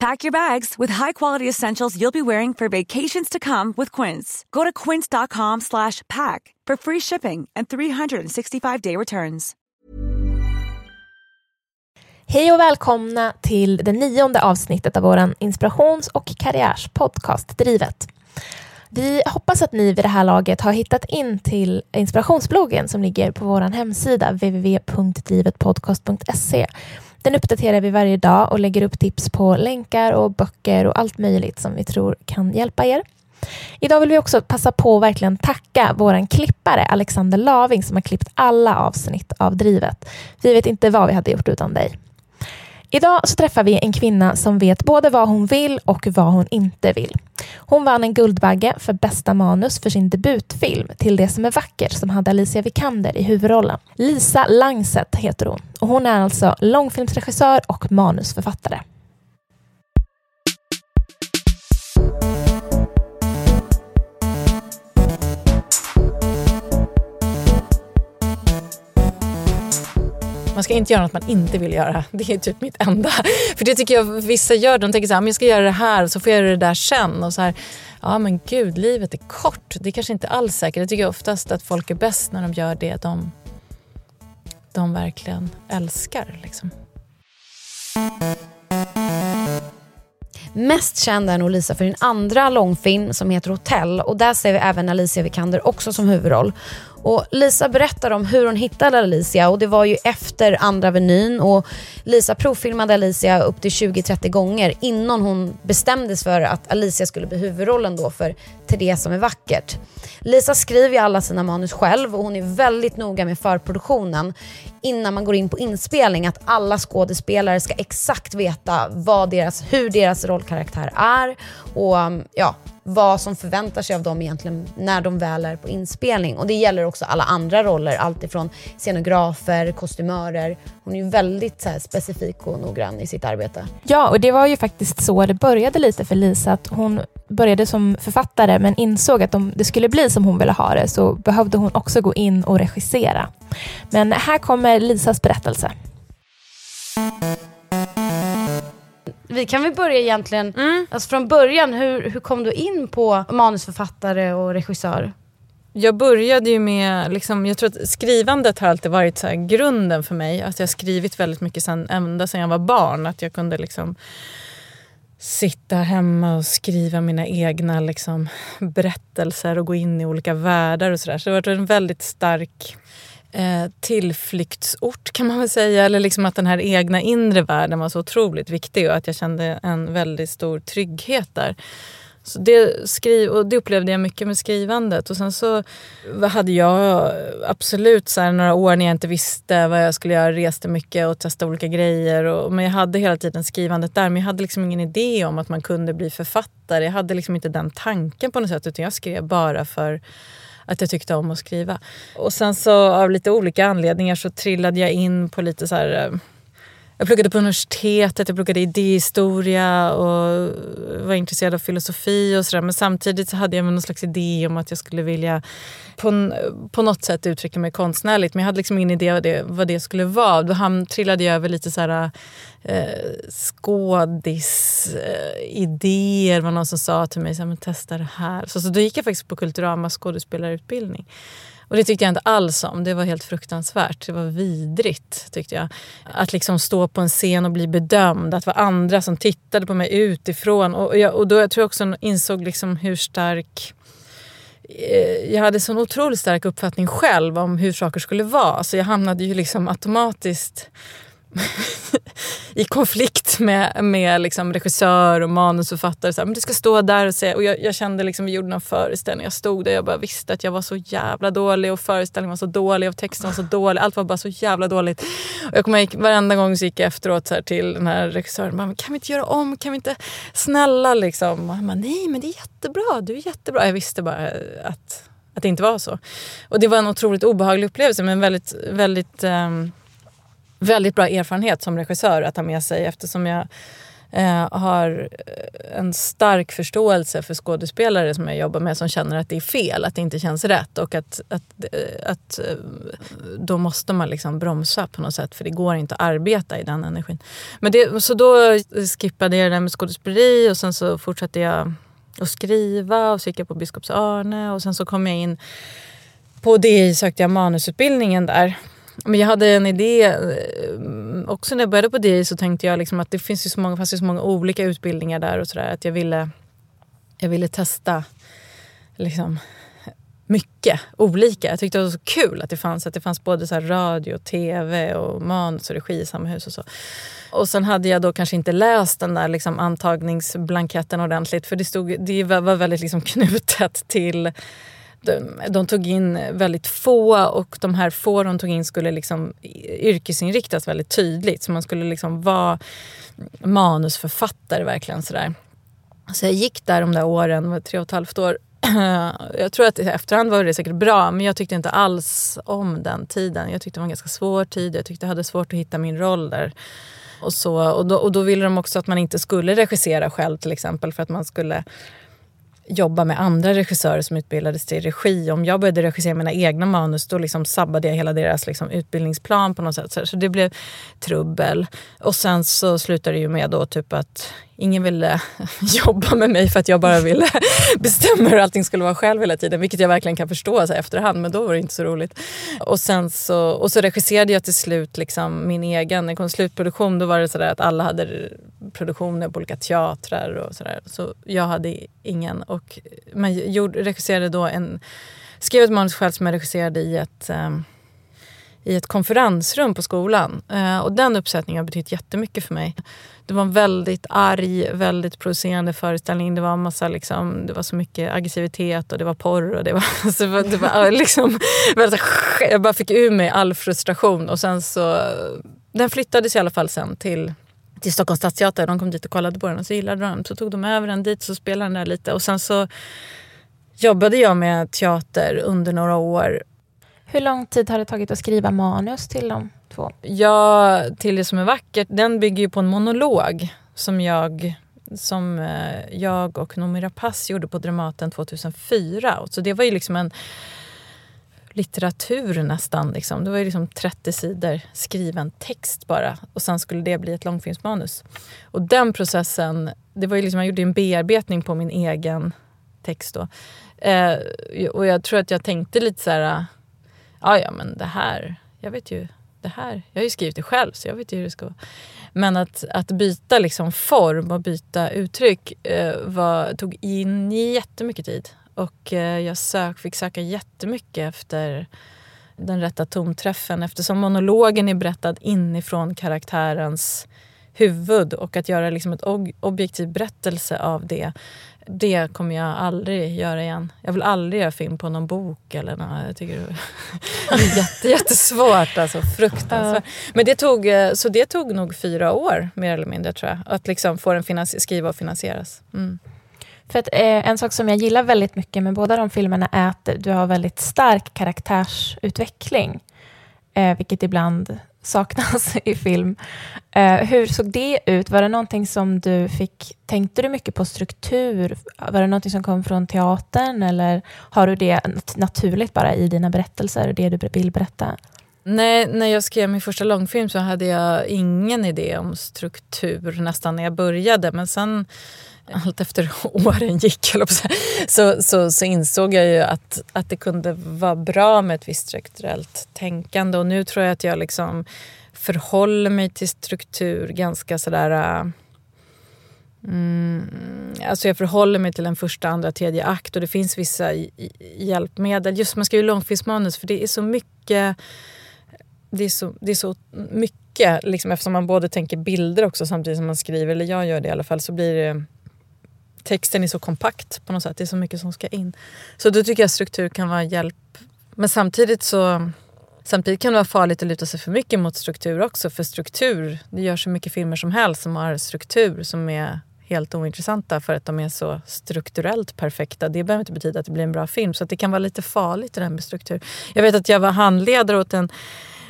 Pack your bags with high-quality essentials you'll be wearing for vacations to come with Quince. Go to quince.com slash pack for free shipping and 365-day returns. Hej och välkomna till det nionde avsnittet av vår inspirations och karriärspodcast Drivet. Vi hoppas att ni vid det här laget har hittat in till inspirationsbloggen som ligger på vår hemsida www.drivetpodcast.se. Den uppdaterar vi varje dag och lägger upp tips på länkar och böcker och allt möjligt som vi tror kan hjälpa er. Idag vill vi också passa på att verkligen tacka vår klippare Alexander Laving som har klippt alla avsnitt av Drivet. Vi vet inte vad vi hade gjort utan dig. Idag så träffar vi en kvinna som vet både vad hon vill och vad hon inte vill. Hon vann en Guldbagge för bästa manus för sin debutfilm Till det som är vackert som hade Alicia Vikander i huvudrollen. Lisa Langset heter hon och hon är alltså långfilmsregissör och manusförfattare. Man ska inte göra något man inte vill göra. Det är typ mitt enda. För det tycker jag vissa gör. De tänker så här, ah, jag ska göra det här så får jag göra det där sen. Och så här, ja men gud, livet är kort. Det är kanske inte alls säkert. Jag tycker oftast att folk är bäst när de gör det de, de verkligen älskar. Liksom. Mest känd är nog Lisa för din andra långfilm som heter Hotell och där ser vi även Alicia Vikander också som huvudroll. Och Lisa berättar om hur hon hittade Alicia och det var ju efter andra Avenyn och Lisa provfilmade Alicia upp till 20-30 gånger innan hon bestämdes för att Alicia skulle bli huvudrollen då för Till det som är vackert. Lisa skriver ju alla sina manus själv och hon är väldigt noga med förproduktionen innan man går in på inspelning att alla skådespelare ska exakt veta vad deras, hur deras rollkaraktär är och um, ja, vad som förväntar sig av dem egentligen när de väl är på inspelning. Och det gäller också alla andra roller, alltifrån scenografer, kostymörer. Hon är ju väldigt så här, specifik och noggrann i sitt arbete. Ja, och det var ju faktiskt så det började lite för Lisa, att hon började som författare men insåg att om det skulle bli som hon ville ha det så behövde hon också gå in och regissera. Men här kommer Lisas berättelse vi kan väl börja egentligen, mm. alltså från början, hur, hur kom du in på manusförfattare och regissör? Jag började ju med, liksom, jag tror att skrivandet har alltid varit så grunden för mig. Alltså jag har skrivit väldigt mycket sen, ända sedan jag var barn. Att jag kunde liksom sitta hemma och skriva mina egna liksom, berättelser och gå in i olika världar och sådär. Så det har varit en väldigt stark eh, tillflyktsort kan man väl säga. Eller liksom att den här egna inre världen var så otroligt viktig och att jag kände en väldigt stor trygghet där. Så det, skriv, och det upplevde jag mycket med skrivandet. Och sen så hade jag absolut så några år när jag inte visste vad jag skulle göra. Reste mycket och testade olika grejer. Och, men jag hade hela tiden skrivandet där. Men jag hade liksom ingen idé om att man kunde bli författare. Jag hade liksom inte den tanken på något sätt. Utan jag skrev bara för att jag tyckte om att skriva. Och sen så av lite olika anledningar så trillade jag in på lite så här eh, jag pluggade på universitetet, jag pluggade idéhistoria och var intresserad av filosofi och sådär. Men samtidigt så hade jag någon slags idé om att jag skulle vilja på, på något sätt uttrycka mig konstnärligt. Men jag hade liksom ingen idé vad det, vad det skulle vara. Då ham, trillade jag över lite så här, eh, skådisidéer. Eh, var någon som sa till mig, så här, men testa det här. Så, så då gick jag faktiskt på Kulturama skådespelarutbildning. Och det tyckte jag inte alls om. Det var helt fruktansvärt. Det var vidrigt tyckte jag. Att liksom stå på en scen och bli bedömd. Att det var andra som tittade på mig utifrån. Och, jag, och då jag tror jag också insåg liksom hur stark eh, jag hade sån otroligt stark uppfattning själv om hur saker skulle vara. Så jag hamnade ju liksom automatiskt i konflikt med, med liksom regissör och manusförfattare. Så här, men du ska stå där och säga. Och jag, jag kände liksom, vi gjorde någon föreställning. Jag stod där och jag bara visste att jag var så jävla dålig och föreställningen var så dålig och texten var så dålig. Allt var bara så jävla dåligt. Och jag kommer gick, varenda gång så gick jag efteråt så här, till den här regissören. Bara, kan vi inte göra om? Kan vi inte? Snälla liksom. Och han bara, nej men det är jättebra. Du är jättebra. Jag visste bara att, att det inte var så. Och det var en otroligt obehaglig upplevelse men väldigt, väldigt um, väldigt bra erfarenhet som regissör att ha med sig eftersom jag eh, har eh, en stark förståelse för skådespelare som jag jobbar med som känner att det är fel, att det inte känns rätt och att, att, eh, att eh, då måste man liksom bromsa på något sätt för det går inte att arbeta i den energin. Men det, så då skippade jag det där med skådespeleri och sen så fortsatte jag att skriva och så gick jag på Biskops Arne och sen så kom jag in på DI sökte jag manusutbildningen där men jag hade en idé, eh, också när jag började på DI så tänkte jag liksom att det finns ju så många, fanns ju så många olika utbildningar där och sådär att jag ville, jag ville testa liksom, mycket olika. Jag tyckte det var så kul att det fanns, att det fanns både så radio, tv och manus och regi i samma hus och så. Och sen hade jag då kanske inte läst den där liksom antagningsblanketten ordentligt för det, stod, det var väldigt liksom knutet till de, eh, de, tog in väldigt få och de här få de tog in skulle liksom yrkesinriktas väldigt tydligt. Så man skulle liksom vara manusförfattare verkligen sådär. Så jag gick där de där åren, var tre och ett halvt år. Jag tror att i efterhand var det säkert bra men jag tyckte inte alls om den tiden. Jag tyckte det var en ganska svår tid. Jag tyckte jag hade svårt att hitta min roll där. Och, så, och, då, och då ville de också att man inte skulle regissera själv till exempel för att man skulle jobba med andra regissörer som utbildades till regi. Om jag började regissera mina egna manus då liksom sabbade jag hela deras liksom utbildningsplan på något sätt. Så det blev trubbel. Och sen så slutade det ju med då typ att ingen ville jobba med mig för att jag bara ville bestämma hur allting skulle vara själv hela tiden. Vilket jag verkligen kan förstå så efterhand, men då var det inte så roligt. Och sen så, och så regisserade jag till slut liksom min egen. När det kom slutproduktion då var det sådär att alla hade produktioner på olika teatrar och sådär. Så jag hade ingen. Och, men gjorde, regisserade då en, skrev ett manus själv som jag regisserade i ett um, i ett konferensrum på skolan. Eh, och den uppsättningen har betytt jättemycket för mig. Det var en väldigt arg, väldigt provocerande föreställning. Det var, massa, liksom, det var så mycket aggressivitet och det var porr. Och det var, så alltså, det var, det var liksom, jag bara fick ur mig all frustration. Och sen så, den flyttades i alla fall sen till till Stockholms stadsteater. De kom dit och kollade på den och så gillade de Så tog de över den dit så spelade den där lite. Och sen så jobbade jag med teater under några år hur lång tid har det tagit att skriva manus till de två? Ja, till Det som är vackert, den bygger ju på en monolog som jag som eh, jag och Noomi Rapace gjorde på Dramaten 2004. Så det var ju liksom en litteratur nästan. Liksom. Det var ju liksom 30 sidor skriven text bara. Och sen skulle det bli ett långfilmsmanus. Och den processen, det var ju liksom, jag gjorde en bearbetning på min egen text då. Eh, och jag tror att jag tänkte lite så här ja, ja men det här, jag vet ju, det här, jag har ju skrivit det själv så jag vet ju hur det ska vara. Men att, att byta liksom form och byta uttryck eh, var, tog in jättemycket tid. Och eh, jag sök, fick söka jättemycket efter den rätta tonträffen eftersom monologen är berättad inifrån karaktärens huvud och att göra liksom ett objektiv berättelse av det det kommer jag aldrig göra igen. Jag vill aldrig göra film på någon bok eller något. Jag tycker det är jätte, jättesvårt. Alltså, fruktansvärt. Men det tog, eh, så det tog nog fyra år mer eller mindre tror jag. Att liksom få den skriva och finansieras. Mm. För att, eh, en sak som jag gillar väldigt mycket med båda de filmerna är att du har väldigt stark karaktärsutveckling. Eh, vilket ibland saknas i film. Eh, hur såg det ut? Var det någonting som du fick... Tänkte du mycket på struktur? Var det någonting som kom från teatern eller har du det naturligt bara i dina berättelser, det du vill berätta? Nej, när jag skrev min första långfilm så hade jag ingen idé om struktur nästan när jag började. Men sen allt efter åren gick så, så, så insåg jag ju att, att det kunde vara bra med ett visst strukturellt tänkande. Och nu tror jag att jag liksom förhåller mig till struktur ganska sådär... Äh, mm, alltså jag förhåller mig till en första, andra, tredje akt och det finns vissa hjälpmedel. Just man skriver långfilmsmanus för det är så mycket det är så, det är så mycket, liksom, eftersom man både tänker bilder också samtidigt som man skriver, eller jag gör det i alla fall, så blir det texten är så kompakt på något sätt. Det är så mycket som ska in. Så då tycker jag struktur kan vara hjälp. Men samtidigt så Samtidigt kan det vara farligt att luta sig för mycket mot struktur också. För struktur, det görs så mycket filmer som helst som har struktur som är helt ointressanta för att de är så strukturellt perfekta. Det behöver inte betyda att det blir en bra film. Så det kan vara lite farligt det där med struktur. Jag vet att jag var handledare åt en,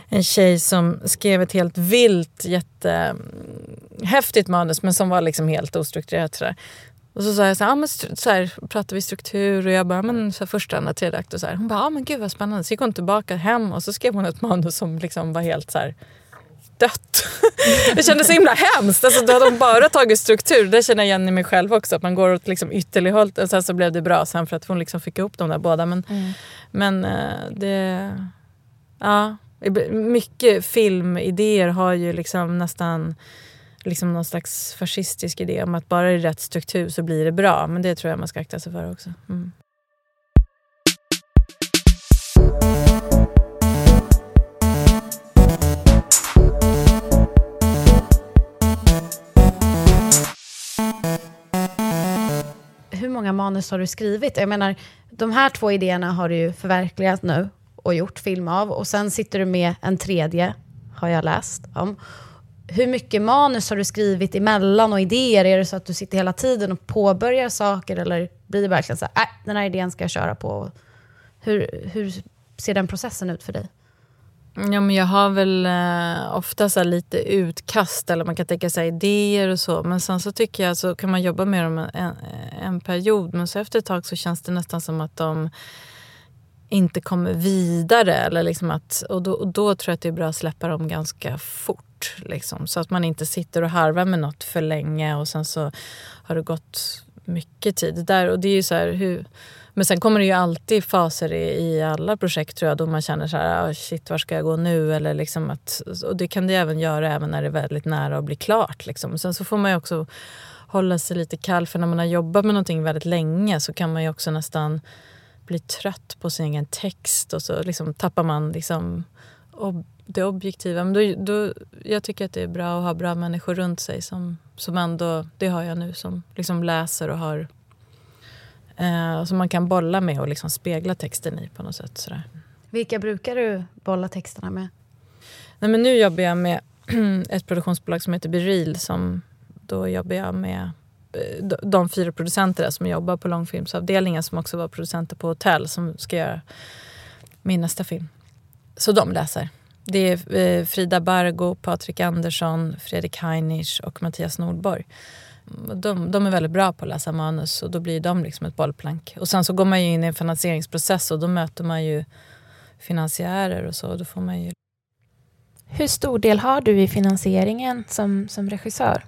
en tjej som skrev ett helt vilt, jättehäftigt manus men som var liksom helt ostrukturerat. Sådär. Och så sa jag så här, ah, men så här pratar vi struktur och jag bara, men så här, första, andra, tredje akt och så här. Hon bara, ah, men gud vad spännande. Så gick hon tillbaka hem och så skrev hon ett manus som liksom var helt så här dött. det kändes så himla hemskt. Alltså, då hade hon bara tagit struktur. Det känner jag igen i mig själv också. Att man går åt liksom ytterlighållet och sen så blev det bra sen för att hon liksom fick ihop de där båda. Men, mm. men eh, det... Ja, mycket filmidéer har ju liksom nästan liksom någon slags fascistisk idé om att bara det är rätt struktur så blir det bra. Men det tror jag man ska akta sig för också. Mm. Hur många manus har du skrivit? Jag menar, de här två idéerna har du ju förverkligat nu och gjort film av. Och sen sitter du med en tredje, har jag läst om hur mycket manus har du skrivit emellan och idéer? Är det så att du sitter hela tiden och påbörjar saker eller blir det verkligen så här, äh, den här idén ska jag köra på? Hur, hur ser den processen ut för dig? Ja, men jag har väl eh, ofta så lite utkast eller man kan tänka sig idéer och så. Men sen så tycker jag så kan man jobba med dem en, en period men så efter ett tag så känns det nästan som att de inte kommer vidare. Eller liksom att, och, då, och då tror jag att det är bra att släppa dem ganska fort. Liksom, så att man inte sitter och harvar med något för länge och sen så har det gått mycket tid. Där, och det är så här, hur, men sen kommer det ju alltid faser i, i alla projekt tror jag då man känner så här, oh, shit var ska jag gå nu? Eller liksom att, och det kan det även göra även när det är väldigt nära att bli klart. Liksom. Sen så får man ju också hålla sig lite kall för när man har jobbat med någonting väldigt länge så kan man ju också nästan bli trött på sin egen text och så liksom tappar man liksom ob det objektiva. Men då, då, jag tycker att det är bra att ha bra människor runt sig som, som ändå, det har jag nu, som liksom läser och har eh, som man kan bolla med och liksom spegla texten i på något sätt. Sådär. Vilka brukar du bolla texterna med? Nej, men nu jobbar jag med ett produktionsbolag som heter Bereal. Som, då jobbar jag med eh, de fyra producenter som jobbar på långfilmsavdelningen som också var producenter på hotell som ska göra min nästa film. Så de läser. Det är eh, Frida Bargo, Patrik Andersson, Fredrik Heinisch och Mattias Nordborg. Mm, de, de, är väldigt bra på att läsa manus och då blir de liksom ett bollplank. Och sen så går man ju in i en finansieringsprocess och då möter man ju finansiärer och så. Då får man ju... Hur stor del har du i finansieringen som, som regissör?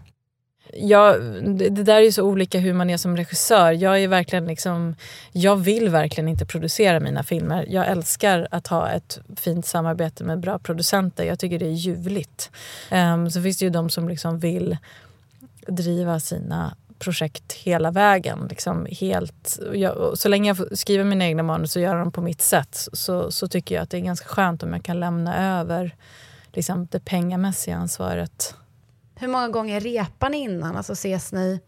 Ja, det, det, där är ju så olika hur man är som regissör. Jag, är verkligen liksom, jag vill verkligen inte producera mina filmer. Jag älskar att ha ett fint samarbete med bra producenter. Jag tycker det är ljuvligt. Um, så finns det ju de som liksom vill driva sina projekt hela vägen. Liksom helt, jag, så länge jag skriver mina egna manus och gör dem på mitt sätt så, så tycker jag att det är ganska skönt om jag kan lämna över liksom, det pengamässiga ansvaret hur många gånger repar ni innan? Alltså ses ni...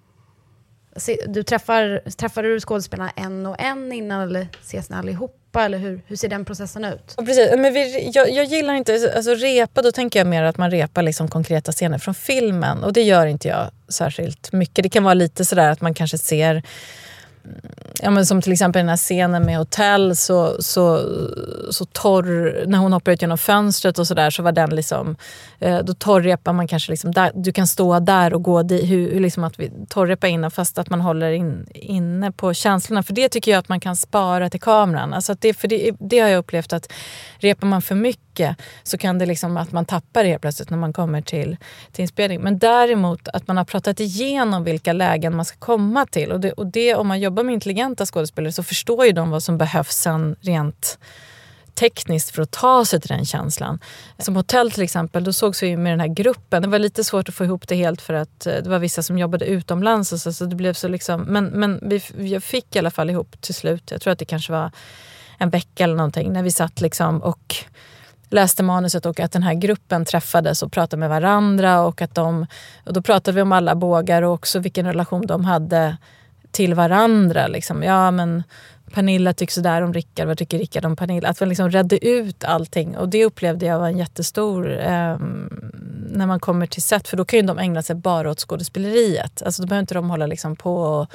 Du träffar, träffar du skådespelarna en och en innan eller ses ni allihopa? Eller hur, hur ser den processen ut? Ja, precis. Men vi, jag, jag, gillar inte... Alltså repa, då tänker jag mer att man repar liksom konkreta scener från filmen. Och det gör inte jag särskilt mycket. Det kan vara lite sådär att man kanske ser ja, men som till exempel den här scenen med hotell, så, så, så torr, när hon hoppar ut genom fönstret och sådär så var den liksom, eh, då torrrepar man kanske liksom där, du kan stå där och gå dit, hur, liksom att vi torrrepar innan fast att man håller in, inne på känslorna. För det tycker jag att man kan spara till kameran. Alltså det, för det, det har jag upplevt att repar man för mycket så kan det liksom att man tappar det helt plötsligt när man kommer till, till inspelning. Men däremot att man har pratat igenom vilka lägen man ska komma till. Och det, och det om man jobbar med intelligenta skådespelare så förstår ju de vad som behövs sen rent tekniskt för att ta sig till den känslan. Som hotell till exempel, då sågs vi med den här gruppen. Det var lite svårt att få ihop det helt för att eh, det var vissa som jobbade utomlands. Och så, så det blev så liksom, men men vi, vi fick i alla fall ihop till slut. Jag tror att det kanske var en vecka eller någonting när vi satt liksom och läste manuset och att den här gruppen träffades och pratade med varandra. Och, att de, och då pratade vi om alla bågar och också vilken relation de hade till varandra. Liksom. Ja, men Pernilla tycker sådär om Rickard, vad tycker Rickard om Pernilla? Att man liksom redde ut allting. Och det upplevde jag var en jättestor... Eh, när man kommer till set, för då kan ju de ägna sig bara åt skådespeleriet. Alltså då behöver inte de hålla liksom på och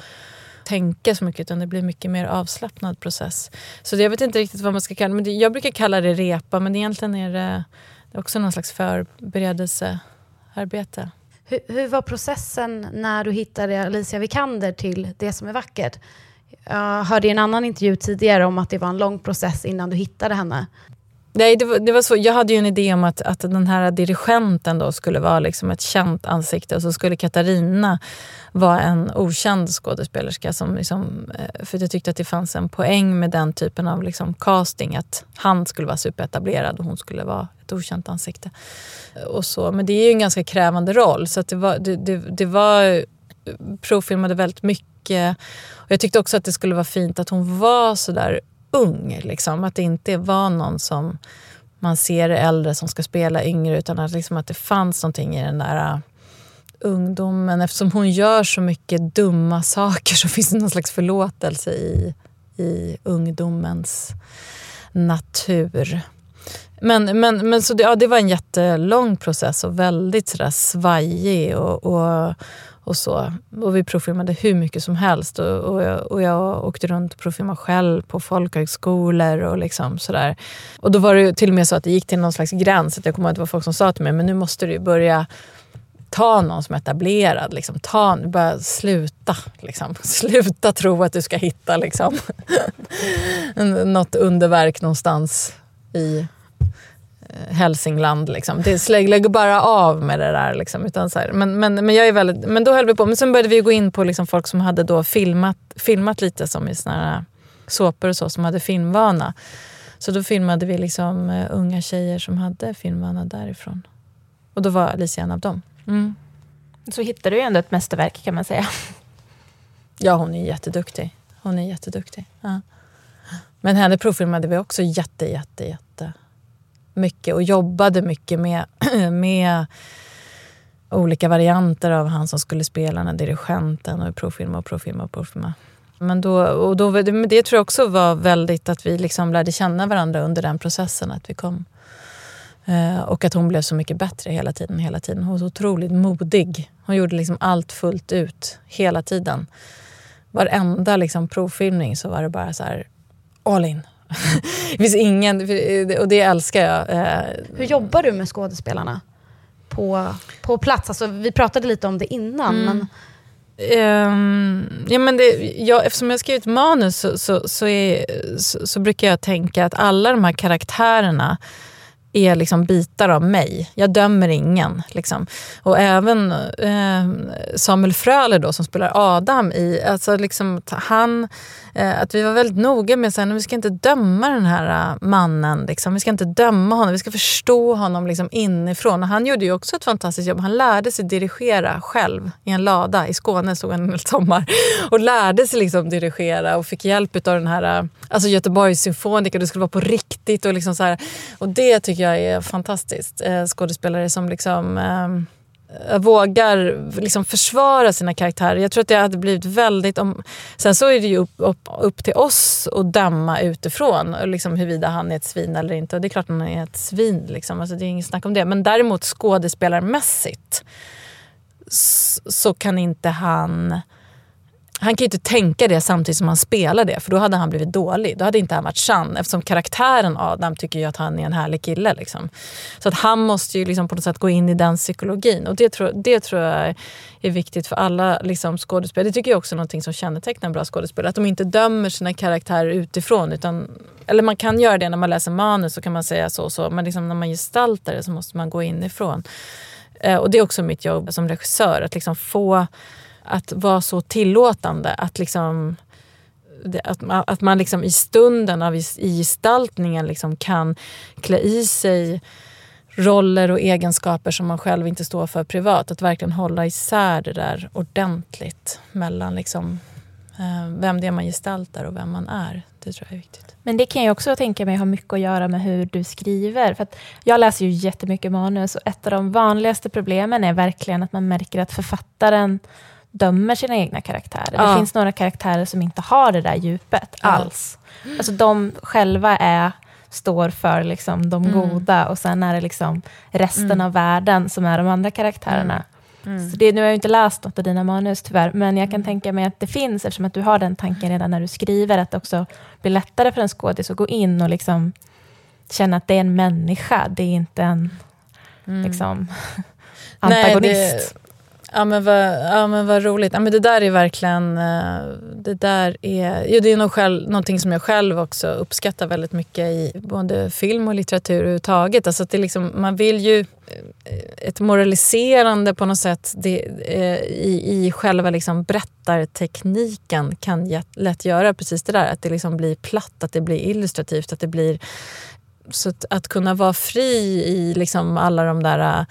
tänka så mycket utan det blir mycket mer avslappnad process. Så jag vet inte riktigt vad man ska kalla det. Jag brukar kalla det repa men egentligen är det, det är också någon slags förberedelsearbete. Hur, hur var processen när du hittade Alicia Vikander till Det som är vackert? Jag hörde i en annan intervju tidigare om att det var en lång process innan du hittade henne. Nej, det var, det var så. Jag hade ju en idé om att, att den här dirigenten då skulle vara liksom ett känt ansikte och så skulle Katarina vara en okänd skådespelerska. Som liksom, eh, för jag tyckte att det fanns en poäng med den typen av liksom casting. Att han skulle vara superetablerad och hon skulle vara ett okänt ansikte. Och så. Men det är ju en ganska krävande roll. Så det, var, det, det, det var eh, provfilmade väldigt mycket. Och jag tyckte också att det skulle vara fint att hon var sådär ung. Liksom. Att det inte var någon som man ser äldre som ska spela yngre utan att, liksom, att det fanns någonting i den där uh, ungdomen. Eftersom hon gör så mycket dumma saker så finns det någon slags förlåtelse i, i ungdomens natur. Men, men, men så det, ja, det var en jättelång process och väldigt sådär svajig. Och, och, och så. Och vi provfilmade hur mycket som helst. Och, och, jag, och jag åkte runt och provfilmade själv på folkhögskolor och liksom sådär. Och då var det till och med så att det gick till någon slags gräns. Att jag kommer ihåg att det var folk som sa till mig, men nu måste du börja ta någon som är etablerad. Liksom. Ta, bara sluta. Liksom. Sluta tro att du ska hitta liksom, något underverk någonstans i Hälsingland. Liksom. Det lägger bara av med det där. Liksom. Utan så här, men, men, men, jag är väldigt, men då höll vi på. Men sen började vi gå in på liksom folk som hade då filmat, filmat lite som i såna här såpor och så, som hade filmvana. Så då filmade vi liksom uh, unga tjejer som hade filmvana därifrån. Och då var Alicia en av dem. Mm. Så hittade du ju ändå ett mästerverk kan man säga. Ja, hon är jätteduktig. Hon är jätteduktig. Ja. Men henne provfilmade vi också jätte, jätte, jätte mycket och jobbade mycket med, med olika varianter av han som skulle spela den här dirigenten och provfilma och provfilma och provfilma. Men då, och då, det tror jag också var väldigt att vi liksom lärde känna varandra under den processen. Att vi kom. Eh, och att hon blev så mycket bättre hela tiden. hela tiden. Hon var så otroligt modig. Hon gjorde liksom allt fullt ut hela tiden. Varenda liksom provfilmning så var det bara så här all in, det finns ingen, och det älskar jag. Eh, Hur jobbar du med skådespelarna på, på plats? Alltså, vi pratade lite om det innan. Mm. Men... Um, ja, men det, ja, eftersom jag skrivit manus så, så, så, är, så, så, brukar jag tänka att alla de här karaktärerna är liksom bitar av mig. Jag dömer ingen. Liksom. Och även eh, Samuel Fröler då, som spelar Adam i... Alltså liksom, han, eh, att vi var väldigt noga med att vi ska inte döma den här uh, mannen. Liksom. Vi ska inte döma honom, vi ska förstå honom liksom, inifrån. Och han gjorde ju också ett fantastiskt jobb. Han lärde sig dirigera själv i en lada. I Skåne stod han en hel sommar. Och lärde sig liksom dirigera och fick hjälp av den här uh, alltså Göteborgs symfoniker. Det skulle vara på riktigt. Och, liksom så här, och det tycker tycker jag är fantastiskt. Eh, skådespelare som liksom eh, vågar liksom försvara sina karaktärer. Jag tror att det hade blivit väldigt... Om... Sen så är det ju upp, upp, upp till oss att döma utifrån liksom huruvida han är ett svin eller inte. Och det är klart att han är ett svin. Liksom. Alltså, det är inget snack om det. Men däremot skådespelarmässigt så kan inte han han kan ju inte tänka det samtidigt som han spelar det för då hade han blivit dålig. Då hade inte han varit sann eftersom karaktären Adam tycker ju att han är en härlig kille. Liksom. Så att han måste ju liksom på något sätt gå in i den psykologin och det tror, det tror jag är viktigt för alla liksom, skådespelare. Det tycker jag också är något som kännetecknar bra skådespelare. Att de inte dömer sina karaktärer utifrån. Utan, eller man kan göra det när man läser manus så kan man säga så och så men liksom när man gestaltar det så måste man gå inifrån. Eh, och det är också mitt jobb som regissör att liksom få att vara så tillåtande. Att liksom att, man, att man liksom i stunden av i gestaltningen liksom kan klä i sig roller och egenskaper som man själv inte står för privat. Att verkligen hålla isär det där ordentligt mellan liksom, eh, vem det är man gestaltar och vem man är. Det tror jag är viktigt. Men det kan jag också tänka mig har mycket att göra med hur du skriver. För jag läser ju jättemycket manus och ett av de vanligaste problemen är verkligen att man märker att författaren dömer sina egna karaktärer. Ja. Det finns några karaktärer som inte har det där djupet ja. alls. Alltså de själva är står för liksom de mm. goda och sen är det liksom resten mm. av världen som är de andra karaktärerna. Mm. mm. Så det, nu har jag inte läst något av dina manus tyvärr, men jag kan mm. tänka mig att det finns, eftersom att du har den tanken redan när du skriver, att det också blir lättare för en skådis att gå in och liksom känna att det är en människa, det är inte en liksom, antagonist. Ja men vad, ja, men vad roligt. Ja, men det där är verkligen... Eh, det där är, ja, det är nog själv, någonting som jag själv också uppskattar väldigt mycket i både film och litteratur överhuvudtaget. Alltså att det liksom, man vill ju... Eh, ett moraliserande på något sätt det, eh, i, i själva liksom berättartekniken kan lätt göra precis det där. Att det liksom blir platt, att det blir illustrativt, att det blir... Så att, att kunna vara fri i liksom alla de där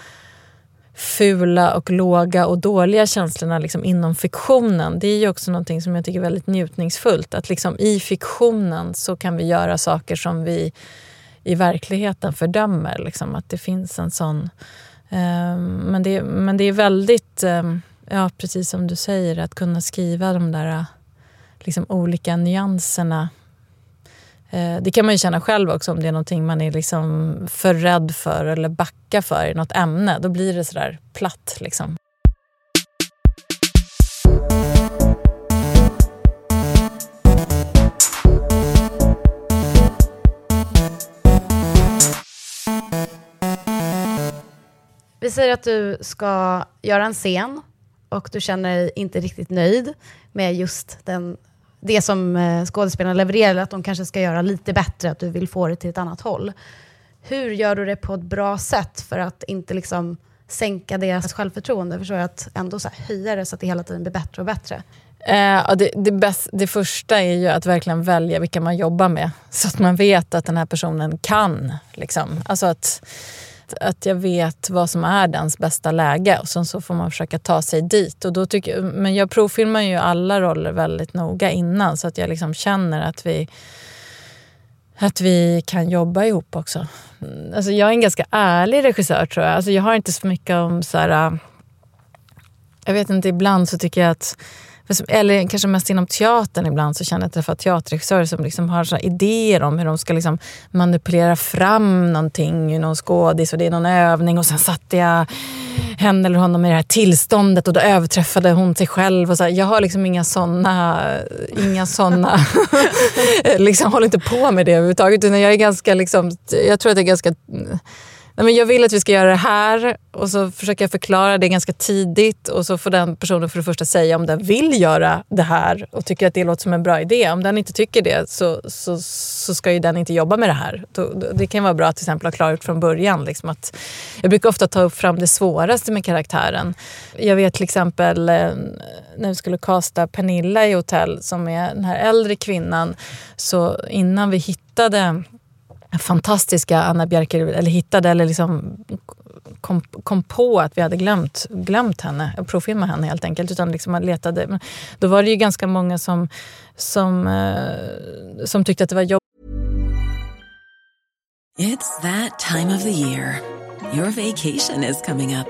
fula och låga och dåliga känslorna liksom inom fiktionen. Det är ju också någonting som jag tycker är väldigt njutningsfullt. Att liksom i fiktionen så kan vi göra saker som vi i verkligheten fördömer. Liksom, att det finns en sån... Eh, men, det, men det är väldigt, eh, ja precis som du säger, att kunna skriva de där liksom, olika nyanserna Eh, det kan man ju känna själv också om det är någonting man är liksom för rädd för eller backar för i något ämne. Då blir det sådär platt. Liksom. Vi säger att du ska göra en scen och du känner dig inte riktigt nöjd med just den det som eh, skådespelarna levererar, att de kanske ska göra lite bättre, att du vill få det till ett annat håll. Hur gör du det på ett bra sätt för att inte liksom sänka deras självförtroende? Förstår jag? Att ändå så höja det så att det hela tiden blir bättre och bättre. Eh, det, det, bäst, det första är ju att verkligen välja vilka man jobbar med. Så att man vet att den här personen kan. Liksom. Alltså att att jag vet vad som är dens bästa läge och sen så får man försöka ta sig dit. Och då tycker, men jag provfilmar ju alla roller väldigt noga innan så att jag liksom känner att vi, att vi kan jobba ihop också. Mm, alltså jag är en ganska ärlig regissör tror jag. Alltså jag har inte så mycket om så här, äh, Jag vet inte, ibland så tycker jag att eller kanske mest inom teatern ibland så känner jag att jag träffar teaterregissörer som liksom har så idéer om hur de ska liksom manipulera fram någonting i någon skådis och det är någon övning och sen satte jag henne eller honom i det här tillståndet och då överträffade hon sig själv. Och så här, jag har liksom inga såna, inga såna liksom håller inte på med det överhuvudtaget. jag är ganska liksom, jag tror att jag är ganska Nej, men jag vill att vi ska göra det här och så försöker jag förklara det ganska tidigt och så får den personen för det första säga om den vill göra det här och tycker att det låter som en bra idé. Om den inte tycker det så, så, så ska ju den inte jobba med det här. Det kan vara bra att till exempel ha klargjort från början. Liksom att jag brukar ofta ta upp fram det svåraste med karaktären. Jag vet till exempel eh, när vi skulle kasta Pernilla i hotell som är den här äldre kvinnan. Så innan vi hittade fantastiska Anna Bjerke, eller hittade eller liksom kom, kom på att vi hade glömt, glömt henne, provfilma henne helt enkelt. Utan liksom letade. Men Då var det ju ganska många som, som, eh, som tyckte att det var jobbigt. It's that time of the year. Your vacation is coming up.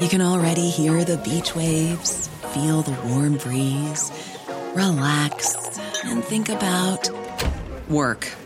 You can already hear the beach waves, feel the warm breeze, relax and think about work.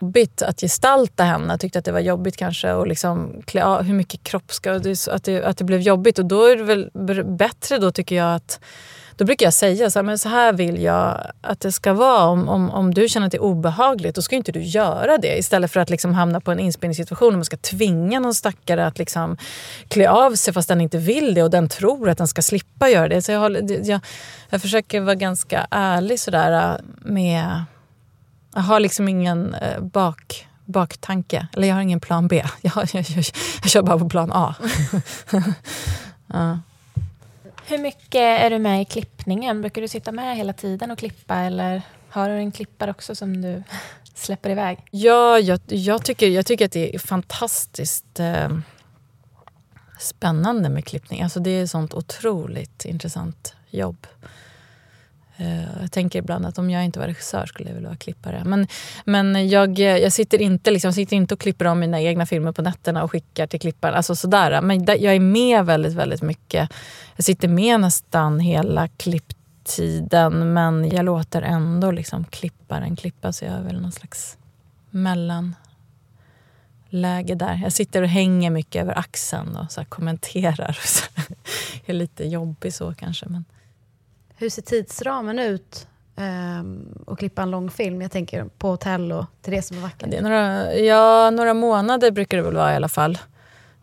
Jobbigt att gestalta henne. Jag tyckte att det var jobbigt kanske och liksom klä av, hur mycket kropp ska... Att det, att det blev jobbigt. Och då är det väl bättre då tycker jag att... Då brukar jag säga så här, men så här vill jag att det ska vara. Om, om, om du känner att det är obehagligt, då ska inte du göra det. Istället för att liksom hamna på en inspelningssituation och man ska tvinga någon stackare att liksom klä av sig fast den inte vill det och den tror att den ska slippa göra det. Så jag, jag, jag försöker vara ganska ärlig sådär äh, med jag har liksom ingen eh, bak, baktanke. Eller jag har ingen plan B. Jag, jag, jag, jag kör bara på plan A. ja. Hur mycket är du med i klippningen? Brukar du sitta med hela tiden och klippa eller har du en klippare också som du släpper iväg? Ja, jag, jag, tycker, jag tycker att det är fantastiskt eh, spännande med klippning. Alltså det är ett sånt otroligt intressant jobb. Eh, jag tänker ibland att om jag inte var regissör skulle jag vilja vara klippare. Men, men jag, jag, sitter inte, liksom, sitter inte och klipper om mina egna filmer på nätterna och skickar till klipparen. Alltså sådär. Men jag är med väldigt, väldigt mycket. Jag sitter med nästan hela klipptiden men jag låter ändå liksom klipparen klippa. Så jag är väl någon slags mellanläge där. Jag sitter och hänger mycket över axeln och så kommenterar. Så jag är lite jobbig så kanske. Men... Hur ser tidsramen ut um, att klippa en lång film? Jag tänker på hotell och till det som är vackert. Det är några, ja, några månader brukar det väl vara i alla fall.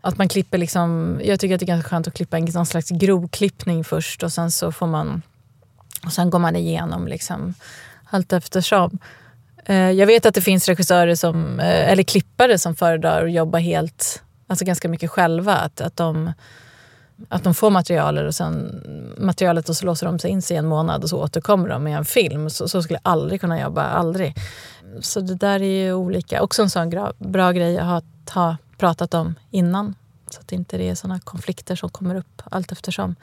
Att man klipper liksom, jag tycker att det är ganska skönt att klippa en någon slags grovklippning först och sen så får man och sen går man igenom liksom allt eftersom. Eh, jag vet att det finns regissörer som, eh, eller klippare som föredrar att jobba helt, alltså ganska mycket själva. Att, att de att de får materialet och sen materialet och så låser de sig in sig i en månad och så återkommer de med en film. Så, så skulle jag aldrig kunna jobba, aldrig. Så det där är ju olika. Också en sån bra, bra grej att ha, ha pratat om innan. Så att det inte är såna konflikter som kommer upp allt eftersom.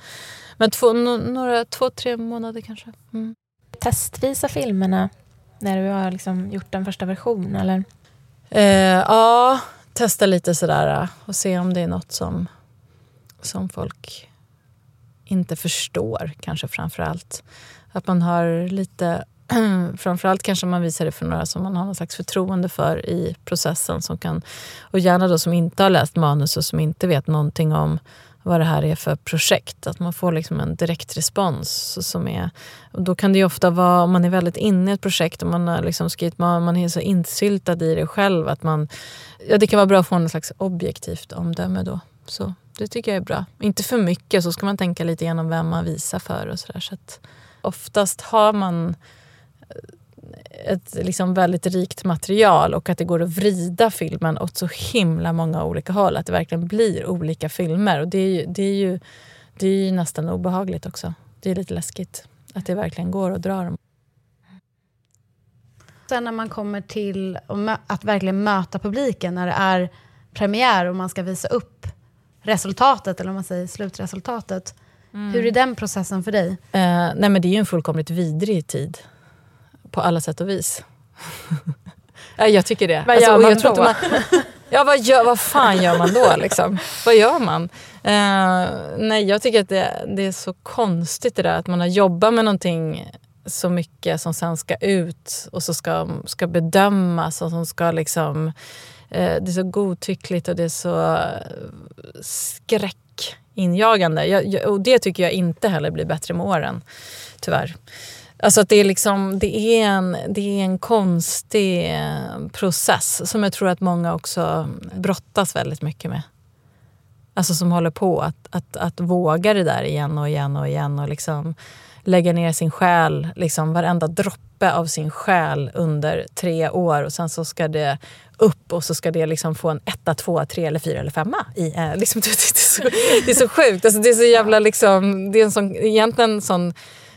Men två, några, två tre månader kanske. Mm. Testvisa filmerna när du har liksom gjort en första version? Eller? Eh, ja, testa lite sådär och se om det är något som som folk inte förstår, kanske framför allt. Att man har lite... framförallt kanske man visar det för några som man har någon slags förtroende för i processen. Som kan, och gärna då som inte har läst manus och som inte vet någonting om vad det här är för projekt. Att man får liksom en direkt respons. Som är, och då kan det ju ofta vara, om man är väldigt inne i ett projekt och man, har liksom skrivit, man, man är så insyltad i det själv att man... Ja, det kan vara bra att få en slags objektivt omdöme då. Så det tycker jag är bra. Inte för mycket, så ska man tänka lite igenom vem man visar för. och så, där. så Oftast har man eh, ett liksom väldigt rikt material och att det går att vrida filmen åt så himla många olika håll. Att det verkligen blir olika filmer. Och det är ju, det är ju, det är ju nästan obehagligt också. Det är lite läskigt att det verkligen går att dra dem. Sen när man kommer till att verkligen möta publiken, när det är premiär och man ska visa upp resultatet, eller om man säger slutresultatet. Mm. Hur är den processen för dig? Eh, nej men det är ju en fullkomligt vidrig tid. På alla sätt och vis. jag tycker det. Vad alltså, gör man då? Man, ja, vad, gör, vad fan gör man då? Liksom? Vad gör man? Eh, nej, jag tycker att det, det, är så konstigt det där att man har jobbat med någonting så mycket som sen ska ut och så ska, ska bedömas och som ska liksom Eh, det är så godtyckligt och det är så eh, skräckinjagande. Jag, jag, och det tycker jag inte heller blir bättre med åren, tyvärr. Alltså att det är, liksom, det, är en, det är en konstig eh, process som jag tror att många också brottas väldigt mycket med. Alltså som håller på att, att, att våga det där igen och igen och igen och liksom lägga ner sin själ, liksom varenda droppe av sin själ under tre år och sen så ska det upp och så ska det liksom få en etta, tvåa, tre eller fyra eller femma. I, eh, liksom, det, är så, det är så sjukt. Alltså, det är så jävla liksom, det är en sån, egentligen en sån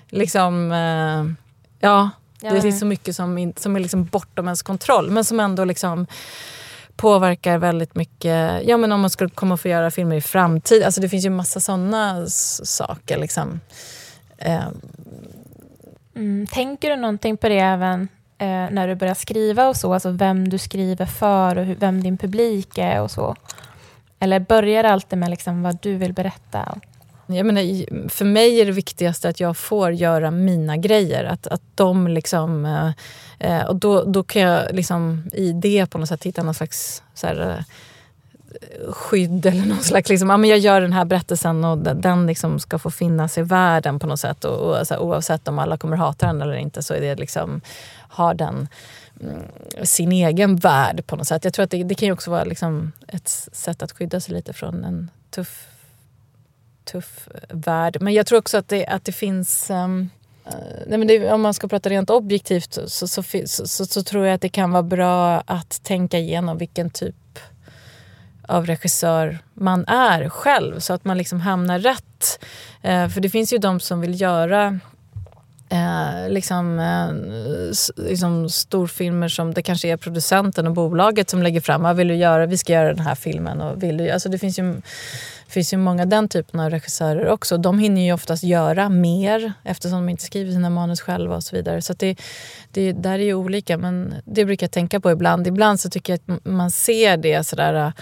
liksom, eh, ja, det är så mycket som, som är liksom bortom ens kontroll men som ändå liksom påverkar väldigt mycket. Ja men om man skulle komma att få göra filmer i framtiden. Alltså det finns ju massa sådana saker liksom. Eh, Mm. Tänker du någonting på det även eh, när du börjar skriva och så? Alltså vem du skriver för och hur, vem din publik är och så? Eller börjar det alltid med liksom vad du vill berätta? Jag menar, för mig är det viktigaste att jag får göra mina grejer. Att, att de liksom... eh, Eh, och då, då kan jag liksom i det på något sätt hitta någon slags så här, eh, skydd eller någon slags... Liksom, ja, men jag gör den här berättelsen och den, liksom ska få finnas i världen på något sätt. Och, och, så här, oavsett om alla kommer hata den eller inte så är det liksom, har den mm, sin egen värld på något sätt. Jag tror att det, det kan ju också vara liksom ett sätt att skydda sig lite från en tuff tuff värld. Men jag tror också att det, att det finns... um, nej men det, om man ska prata rent objektivt så, så, så, så, så tror jag att det kan vara bra att tänka igenom vilken typ av regissör man är själv så att man liksom hamnar rätt. Eh, för det finns ju de som vill göra eh, liksom, eh, liksom storfilmer som det kanske är producenten och bolaget som lägger fram. Vad vill du göra? Vi ska göra den här filmen. Och vill du, alltså det finns ju, finns ju många den typen av regissörer också. De hinner ju oftast göra mer eftersom de inte skriver sina manus själva och så vidare. Så det, det där är ju olika men det brukar jag tänka på ibland. Ibland så tycker jag att man ser det sådär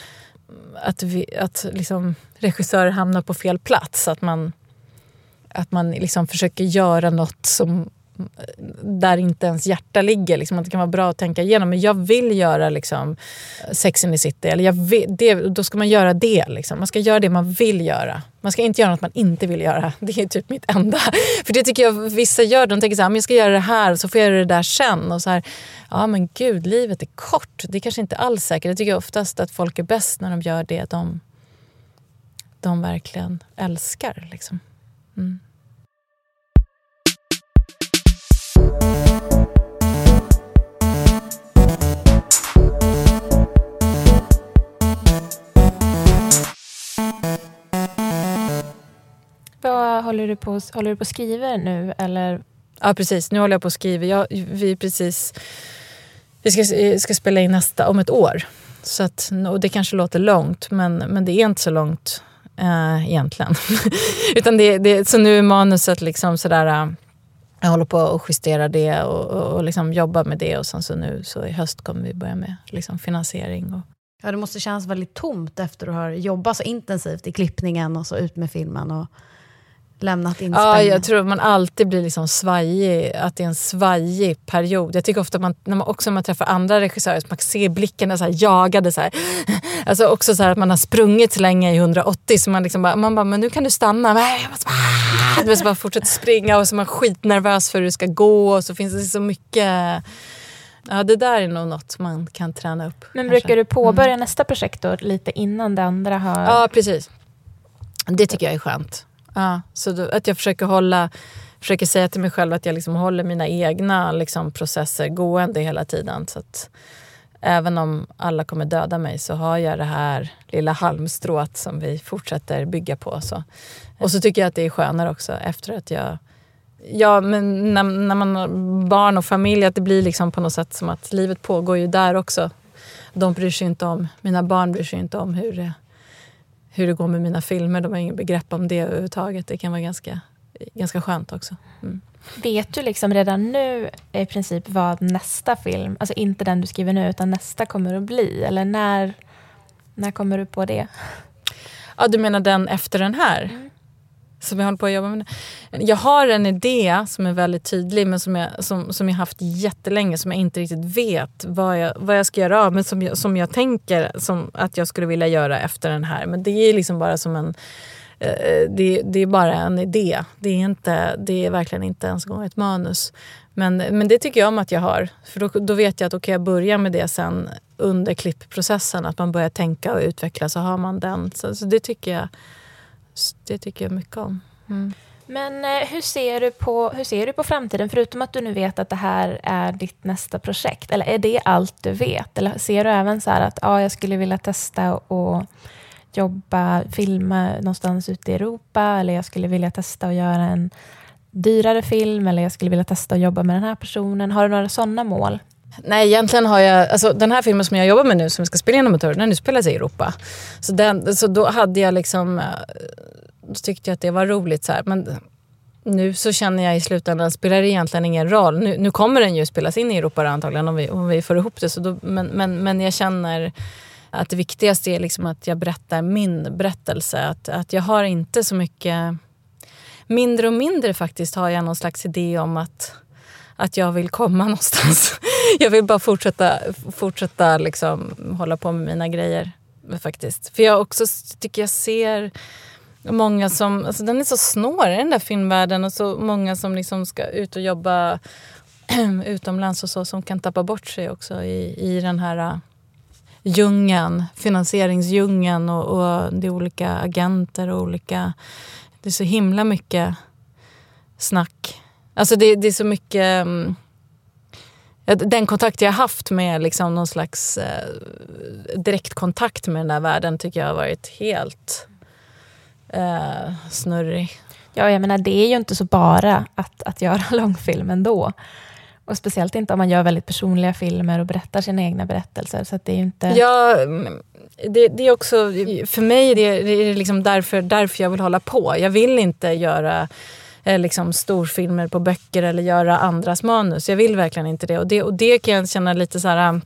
att, vi, att liksom regissörer hamnar på fel plats. Att man, att man liksom försöker göra något som där inte ens hjärta ligger. Liksom, att det kan vara bra att tänka igenom. Men jag vill göra liksom, Sex and the City. Eller jag vill, det, då ska man göra det. Liksom. Man ska göra det man vill göra. Man ska inte göra något man inte vill göra. Det är typ mitt enda. För det tycker jag vissa gör. De tänker så här, ah, men jag ska göra det här och så får jag göra det där sen. Och så här, ja men gud, livet är kort. Det är kanske inte alls säkert. Jag tycker oftast att folk är bäst när de gör det de, de verkligen älskar. Liksom. Mm. Vad håller du på, håller du på och skriver nu? Eller? Ja precis, nu håller jag på att skriva. Jag, vi precis, vi ska, eh, ska spela in nästa om ett år. Så att, och det kanske låter långt men, men det är inte så långt eh, egentligen. Utan det, det, så nu är manuset liksom sådär, eh, jag håller på att justera det och, och, och liksom jobba med det och sen så nu så i höst kommer vi börja med liksom finansiering. Och, Ja, det måste kännas väldigt tomt efter att ha jobbat så intensivt i klippningen och så ut med filmen och lämnat Ja, inspelningen. jag tror att man alltid blir liksom svajig, att det är en svajig period. Jag tycker ofta att man, när man, också när man träffar andra regissörer, så man kan se blicken så här jagade. Så här. Alltså också så här att man har sprungit så länge i 180 så man liksom bara, man bara, men nu kan du stanna. Nej, jag måste bara, du måste bara fortsätta springa och så är man skitnervös för hur det ska gå och så finns det så mycket. Ja, det där är nog något man kan träna upp. Men kanske. brukar du påbörja nästa projekt då, lite innan det andra har... Ja, precis. Det tycker jag är skönt. Ja, så då, att jag försöker hålla försöker säga till mig själv att jag liksom håller mina egna liksom, processer gående hela tiden. Så att även om alla kommer döda mig så har jag det här lilla halmstrået som vi fortsätter bygga på. Så. Och så tycker jag att det är skönare också efter att jag Ja, men när, när man har barn och familj, att det blir liksom på något sätt som att livet pågår ju där också. De bryr sig inte om, mina barn bryr sig inte om hur det, hur det går med mina filmer. De har ingen begrepp om det överhuvudtaget. Det kan vara ganska, ganska skönt också. Mm. Vet du liksom redan nu i princip vad nästa film, alltså inte den du skriver nu, utan nästa kommer att bli? Eller när, när kommer du på det? Ja, du menar den efter den här? Som jag håller på att jobba med. Jag har en idé som är väldigt tydlig men som jag, som, som jag haft jättelänge som jag inte riktigt vet vad jag, vad jag ska göra av. Men som jag, som jag tänker som att jag skulle vilja göra efter den här. Men det är liksom bara som en... Eh, det, det är bara en idé. Det är, inte, det är verkligen inte ens gång ett manus. Men, men det tycker jag om att jag har. För då, då vet jag att okay, kan jag börja med det sen under klippprocessen. Att man börjar tänka och utveckla så har man den. Så, så det tycker jag det tycker jag mycket om. Mm. Men eh, hur ser, du på, hur ser du på framtiden, förutom att du nu vet att det här är ditt nästa projekt? Eller är det allt du vet? Eller ser du även så här att ja, jag skulle vilja testa och jobba, filma någonstans ute i Europa, eller jag skulle vilja testa att göra en dyrare film, eller jag skulle vilja testa att jobba med den här personen. Har du några sådana mål? Nej, egentligen har jag... Alltså, den här filmen som jag jobbar med nu, som vi ska spela genom ett år, den utspelar i Europa. Så, den, så då hade jag liksom... Eh, då tyckte jag att det var roligt. Så här. Men nu så känner jag i slutändan, spelar det egentligen ingen roll. Nu, nu kommer den ju spelas in i Europa antagligen om vi, om vi får ihop det. Så då, men, men, men jag känner att det viktigaste är liksom att jag berättar min berättelse. Att, att jag har inte så mycket... Mindre och mindre faktiskt har jag någon slags idé om att, att jag vill komma någonstans. Jag vill bara fortsätta, fortsätta liksom hålla på med mina grejer. Faktiskt. För jag också tycker jag ser många som... Alltså den är så snårig den där filmvärlden och så många som liksom ska ut och jobba utomlands och så som kan tappa bort sig också i, i den här äh, djungeln, finansieringsdjungeln och, och det är olika agenter och olika... Det är så himla mycket snack. Alltså det, det är så mycket... Um, den kontakt jag har haft med liksom någon slags eh, direktkontakt med den där världen tycker jag har varit helt eh, snurrig. Ja, jag menar det är ju inte så bara att, att göra långfilm ändå. Och speciellt inte om man gör väldigt personliga filmer och berättar sina egna berättelser. Så det är inte... Ja, mm, det, det är också, för mig är det, det är liksom därför, därför jag vill hålla på. Jag vill inte göra eh, liksom storfilmer på böcker eller göra andras manus. Jag vill verkligen inte det. Och det, och det kan jag känna lite så här... Um,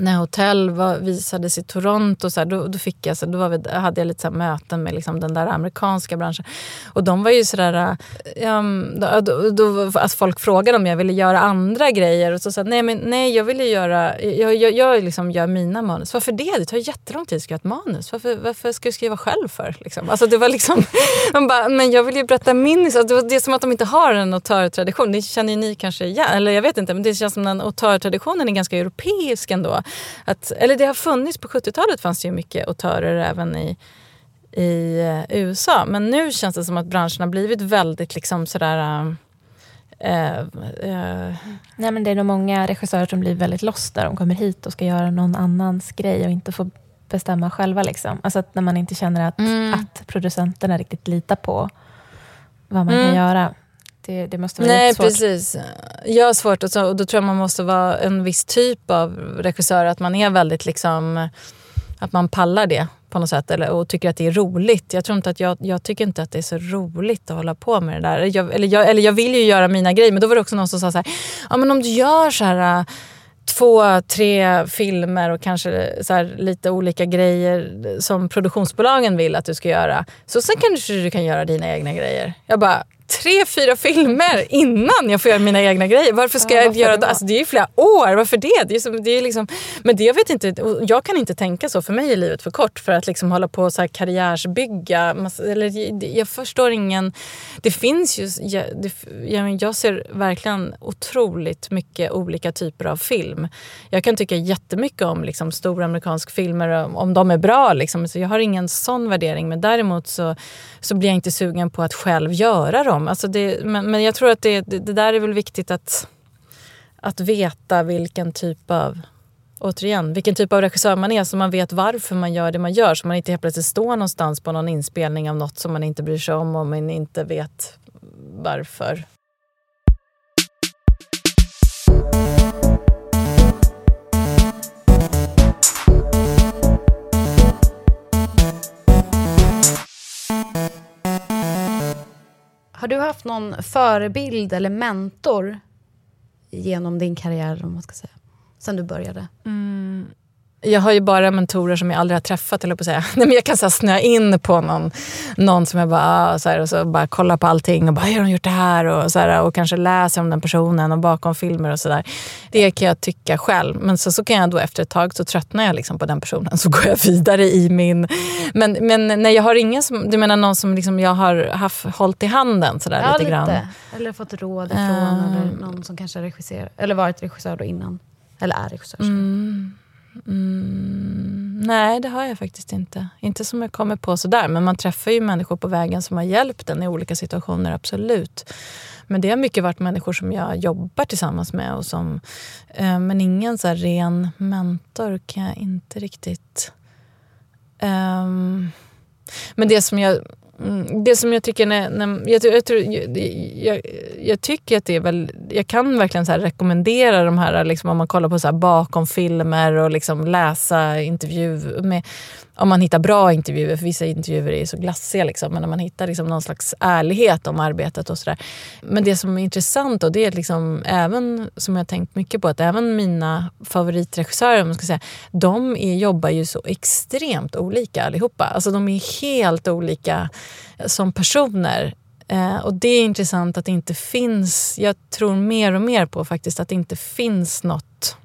när Hotell var, visades i Toronto, så här, då, då, fick jag, så, då var vi, hade jag lite så här möten med liksom den där amerikanska branschen. Och de var ju sådär... Eh, ja, då, då, då, folk frågade om jag ville göra andra grejer. Och så sa nej, men, nej jag vill ju göra... Jag, jag, jag liksom gör mina manus. Varför det? Det tar jättelång tid att skriva ett manus. Varför, varför ska du skriva själv för? Liksom? Alltså, det var liksom... Man bara, men jag vill ju berätta min... Alltså, det, var, det är som att de inte har en auteur-tradition. Det känner ju ni kanske igen. Eller jag vet inte, men det känns som att auteur-traditionen är ganska europeisk ändå. Att, eller det har funnits, på 70-talet fanns det ju mycket autörer även i, i eh, USA. Men nu känns det som att branschen har blivit väldigt liksom sådär... eh, eh, Nej, men det är nog många regissörer som blir väldigt lost när de kommer hit och ska göra någon annans grej och inte får bestämma själva. Liksom. Alltså att när man inte känner att, Mm. att producenterna riktigt litar på vad man Mm. kan göra. Det, det måste vara Nej, jättesvårt. precis. Jag har svårt och, så, och då tror jag man måste vara en viss typ av regissör. Att man är väldigt liksom... Att man pallar det på något sätt eller, och tycker att det är roligt. Jag tror inte att jag, jag tycker inte att det är så roligt att hålla på med det där. Jag, eller, jag, eller jag vill ju göra mina grejer men då var det också någon som sa så här, ja men om du gör så här två, tre filmer och kanske så här, lite olika grejer som produktionsbolagen vill att du ska göra. Så sen kanske du kan göra dina egna grejer. Jag bara, tre, fyra filmer innan jag får göra mina egna grejer. Varför ska Ja, jag varför göra då? det? Alltså, det är ju flera år. Varför det? det, är som, det är liksom, men det jag vet inte, jag kan inte tänka så. För mig är livet för kort för att liksom hålla på så här karriärsbygga. Eller, jag förstår ingen... Det finns ju... Jag, det, jag, jag ser verkligen otroligt mycket olika typer av film. Jag kan tycka jättemycket om liksom, stora amerikanska filmer, om de är bra. Liksom. Så jag har ingen sån värdering. Men däremot så, så blir jag inte sugen på att själv göra dem. Alltså det, men, men jag tror att det, det, det där är väl viktigt att, att veta vilken typ av återigen, vilken typ av regissör man är så man vet varför man gör det man gör. Så man inte helt plötsligt står någonstans på någon inspelning av något som man inte bryr sig om och man inte vet varför. Har du haft någon förebild eller mentor genom din karriär, om man ska säga, sen du började? Mm. Jag har ju bara mentorer som jag aldrig har träffat, eller på säga. Nej, men jag kan så här, snöa in på någon, någon som jag bara, ah, så här, och så bara kollar på allting och bara, hur har de gjort det här? Och, så här, och kanske läser om den personen och bakom filmer och sådär. Det kan jag tycka själv. Men så, så kan jag då efter ett tag så tröttnar jag liksom på den personen. Så går jag vidare i min... Men, men nej, jag har ingen som, du menar någon som liksom jag har haft, hållit i handen sådär Ja, lite grann? Eller fått råd ifrån, Ehm. eller någon som kanske regisserar, eller varit regissör då innan. Eller är regissör. Mm. Mm. nej, det har jag faktiskt inte. Inte som jag kommer på sådär. Men man träffar ju människor på vägen som har hjälpt en i olika situationer, absolut. Men det har mycket varit människor som jag jobbar tillsammans med. Och som, eh, men ingen så ren mentor kan jag inte riktigt... Um, men det som jag Mm, det som jag tycker... När, när, jag, jag, jag, jag, tycker att det är väl... Jag kan verkligen så rekommendera de här, liksom, om man kollar på så bakom filmer och liksom läsa intervjuer med om man hittar bra intervjuer, för vissa intervjuer är så glassiga, liksom, men om man hittar liksom någon slags ärlighet om arbetet och sådär. Men det som är intressant och det är liksom även, som jag tänkt mycket på, att även mina favoritregissörer, man ska säga, de är, jobbar ju så extremt olika allihopa. Alltså de är helt olika som personer. Eh, och det är intressant att det inte finns, jag tror mer och mer på faktiskt att det inte finns något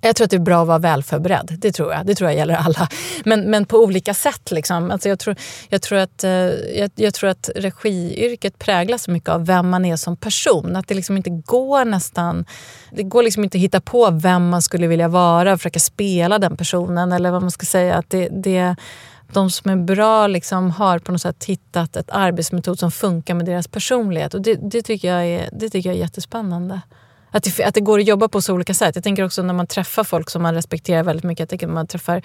jag tror att det är bra att vara välförberedd. Det tror jag. Det tror jag gäller alla. Men, men på olika sätt. Liksom. Alltså jag, tror, jag, tror att, eh, jag, jag, tror att regiyrket präglas mycket av vem man är som person. Att det liksom inte går nästan... Det går liksom inte att hitta på vem man skulle vilja vara och försöka spela den personen. Eller vad man ska säga. Att det, det, de som är bra liksom har på något sätt hittat ett arbetsmetod som funkar med deras personlighet. Och det, det, tycker, jag är, det tycker jag är jättespännande. Att det, att det går att jobba på så olika sätt. Jag tänker också när man träffar folk som man respekterar väldigt mycket. Jag tänker när man träffar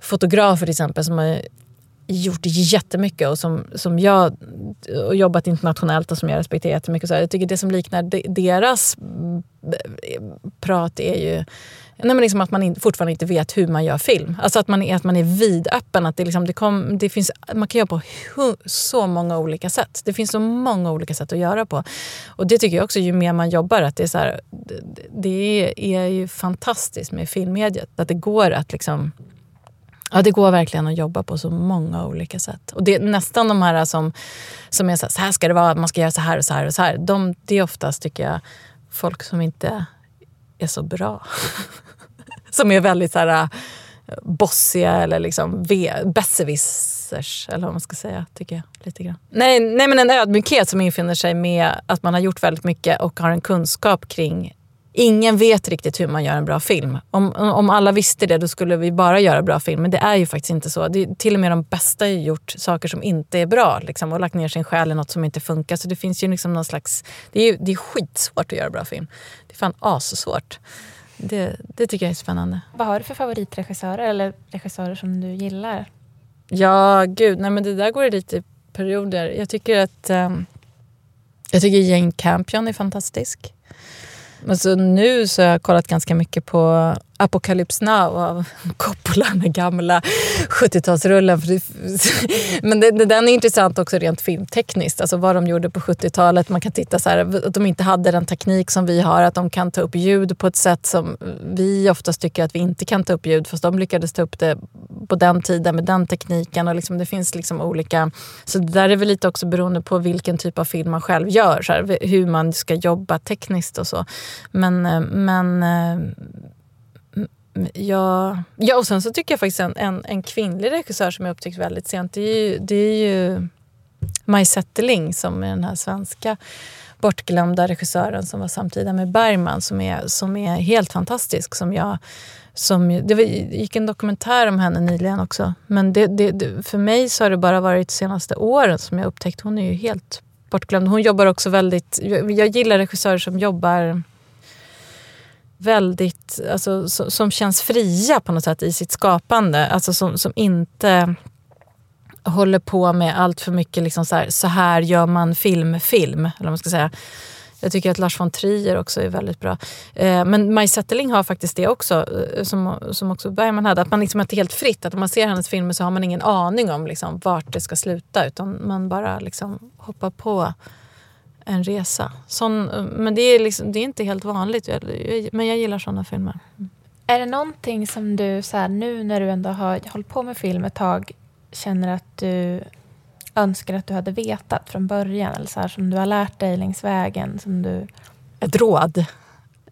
fotografer till exempel som har gjort jättemycket och som, som jag och jobbat internationellt och som jag respekterar jättemycket. Så jag tycker det som liknar deras eh, prat är ju Nej, men liksom att man fortfarande inte vet hur man gör film. Alltså att man är, att man är vidöppen. Att det liksom, det kom, det finns, man kan göra på så många olika sätt. Det finns så många olika sätt att göra på. Och det tycker jag också, ju mer man jobbar, att det är, så här, det, det är ju fantastiskt med filmmediet. Att det går att liksom Ja, det går verkligen att jobba på så många olika sätt. Och det är nästan de här som, som är så här, så här ska det vara, man ska göra så här och så här och så här. De, det är oftast, tycker jag, folk som inte är så bra. som är väldigt så här, äh, bossiga eller liksom besserwissers, eller vad man ska säga, tycker jag. lite grann. Nej, nej, men en ödmjukhet som infinner sig med att man har gjort väldigt mycket och har en kunskap kring Ingen vet riktigt hur man gör en bra film. Om, om alla visste det, då skulle vi bara göra bra film. Men det är ju faktiskt inte så. Det är, till och med de bästa har gjort saker som inte är bra liksom, och lagt ner sin själ i något som inte funkar. Så det finns ju liksom någon slags... Det är, det är skitsvårt att göra bra film. Det är fan assvårt. Det, det tycker jag är spännande. Vad har du för favoritregissörer eller regissörer som du gillar? Ja, gud. Nej, men det där går lite i perioder. Jag tycker att... Um, jag tycker Jane Campion är fantastisk. Alltså nu så har jag kollat ganska mycket på Apocalypse Now av Coppola, den gamla 70-talsrullen. Men det, den är intressant också rent filmtekniskt. Alltså vad de gjorde på 70-talet. Man kan titta så här, att de inte hade den teknik som vi har. Att de kan ta upp ljud på ett sätt som vi oftast tycker att vi inte kan ta upp ljud. Fast de lyckades ta upp det på den tiden med den tekniken. Och liksom, det finns liksom olika... Så det där är väl lite också beroende på vilken typ av film man själv gör. Så här, hur man ska jobba tekniskt och så. Men, eh, men eh, Ja, ja, och sen så tycker jag faktiskt en, en, en kvinnlig regissör som jag upptäckt väldigt sent, det är ju, det är ju Maj Zetterling som är den här svenska bortglömda regissören som var samtida med Bergman som är, som är helt fantastisk. Som jag, som, det gick en dokumentär om henne nyligen också. Men det, det, för mig så har det bara varit de senaste åren som jag upptäckt. Hon är ju helt bortglömd. Hon jobbar också väldigt... Jag gillar regissörer som jobbar väldigt, alltså, som känns fria på något sätt i sitt skapande. Alltså som, som inte håller på med allt för mycket liksom så, här, så här gör man film, film. Eller man ska säga. Jag tycker att Lars von Trier också är väldigt bra. Eh, men Maj Zetterling har faktiskt det också, eh, som, som också Bergman hade. Att man liksom är helt fritt. Att om man ser hennes filmer så har man ingen aning om liksom vart det ska sluta. Utan man bara liksom hoppar på en resa. Sån, men det är, liksom, det är inte helt vanligt. Men jag gillar såna filmer. Är det någonting som du, så här, nu när du ändå har hållit på med film ett tag, känner att du önskar att du hade vetat från början? Eller så här, som du har lärt dig längs vägen? Som du... Ett råd?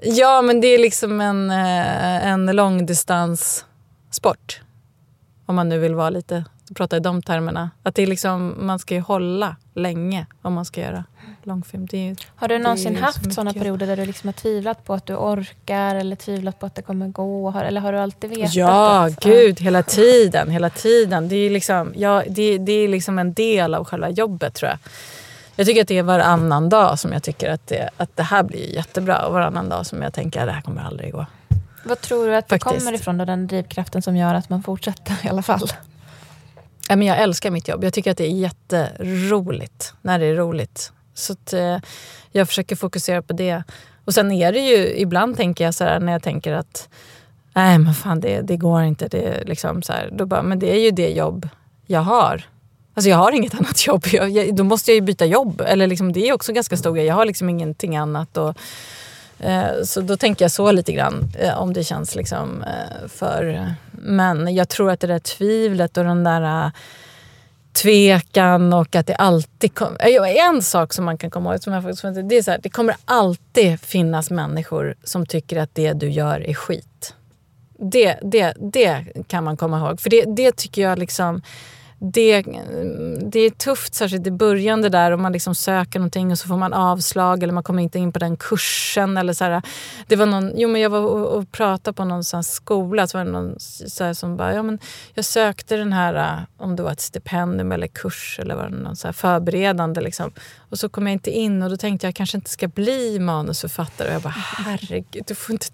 Ja, men det är liksom en, eh, en långdistanssport. Om man nu vill vara lite, prata i de termerna. Att det är liksom, man ska ju hålla länge om man ska göra långfilm. Det, Har du det någonsin haft så sådana perioder där du liksom har tvivlat på att du orkar eller tvivlat på att det kommer gå? Har, eller har du alltid vetat? Ja, att, gud, hela tiden. Hela tiden. Det är, liksom, ja, det, det är liksom en del av själva jobbet tror jag. Jag tycker att det är varannan dag som jag tycker att det, att det här blir jättebra och varannan dag som jag tänker att det här kommer aldrig gå. Vad tror du att det Faktiskt. kommer ifrån då, den drivkraften som gör att man fortsätter i alla fall? Ja, men jag älskar mitt jobb. Jag tycker att det är jätteroligt när det är roligt. Så att, eh, jag försöker fokusera på det. Och sen är det ju, ibland tänker jag så här när jag tänker att nej men fan det, det går inte. Det, liksom så här, då bara, men det är ju det jobb jag har. Alltså jag har inget annat jobb. Jag, jag, då måste jag ju byta jobb. Eller liksom, det är också ganska stor grej. Jag har liksom ingenting annat. Och, eh, så då tänker jag så lite grann. Eh, om det känns liksom eh, för... Men jag tror att det där tvivlet och den där eh, tvekan och att det alltid kommer... Eh, en sak som man kan komma ihåg, som jag faktiskt, det är så här, det kommer alltid finnas människor som tycker att det du gör är skit. Det, det, det kan man komma ihåg. För det, det tycker jag liksom... Det, det är tufft, särskilt i början det där om man liksom söker någonting och så får man avslag eller man kommer inte in på den kursen. Eller så här. Det var någon, jo, men jag var och, och pratade på någon sån skola så var det någon så här som bara, ja, men jag sökte den här, äh, om det var ett stipendium eller kurs eller var det någon så här förberedande. Liksom. Och så kom jag inte in och då tänkte jag, jag kanske inte ska bli manusförfattare. Och jag bara, herregud, du får inte.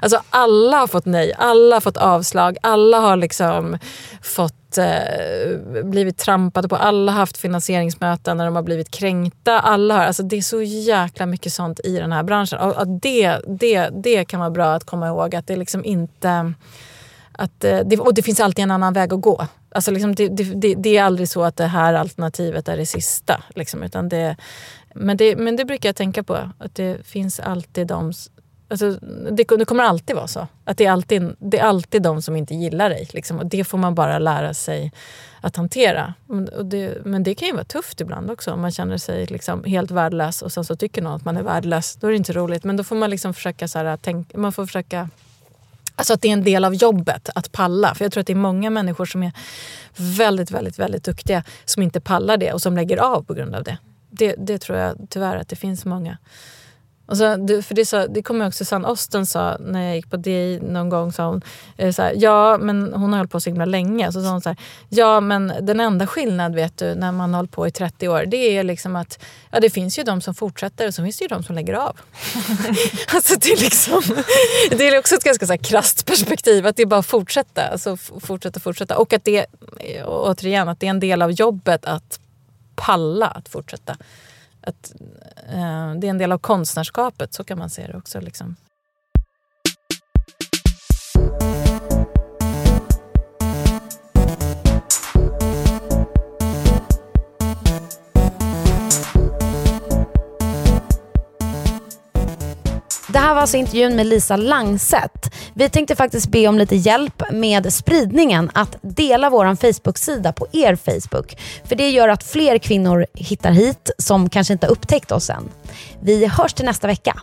Alltså alla har fått nej, alla har fått avslag, alla har liksom fått eh, blivit trampade på, alla har haft finansieringsmöten när de har blivit kränkta. Alla har, alltså det är så jäkla mycket sånt i den här branschen. Och och det, det, det kan vara bra att komma ihåg, att det liksom inte... Att, eh, det, och det finns alltid en annan väg att gå. Alltså liksom det, det, det, det är aldrig så att det här alternativet är det sista. Liksom, utan det, men, det, men det brukar jag tänka på, att det finns alltid de... Alltså, det, det kommer alltid vara så. Att det är alltid, det är alltid de som inte gillar dig. Liksom, och det får man bara lära sig att hantera. Men- Och det, men det kan ju vara tufft ibland också. Om man känner sig liksom helt värdelös och sen så tycker någon att man är värdelös. Då är det inte roligt. Men då får man liksom försöka... Så här, tänk, man får försöka Alltså att det är en del av jobbet att palla. För jag tror att det är många människor som är väldigt, väldigt, väldigt duktiga som inte pallar det och som lägger av på grund av det. Det, det tror jag tyvärr att det finns många. Och så, det, för det, sa, det kommer också Susanne Osten sa när jag gick på DI någon gång. Sa hon, eh, så här, ja, men hon har hållit på så himla länge. Så sa hon så här, ja men den enda skillnad vet du när man har hållit på i 30 år det är liksom att ja, det finns ju de som fortsätter och så finns det ju de som lägger av. alltså det är liksom, det är också ett ganska så här krasst perspektiv att det är bara att fortsätta. Alltså fortsätta, fortsätta. Och att det, eh, återigen, att det är en del av jobbet att palla att fortsätta. Att, Eh, det är en del av konstnärskapet, så kan man se det också. Liksom. Det här var alltså intervjun med Lisa Langset. Vi tänkte faktiskt be om lite hjälp med spridningen, att dela vår Facebook-sida på er Facebook. För det gör att fler kvinnor hittar hit som kanske inte har upptäckt oss än. Vi hörs till nästa vecka.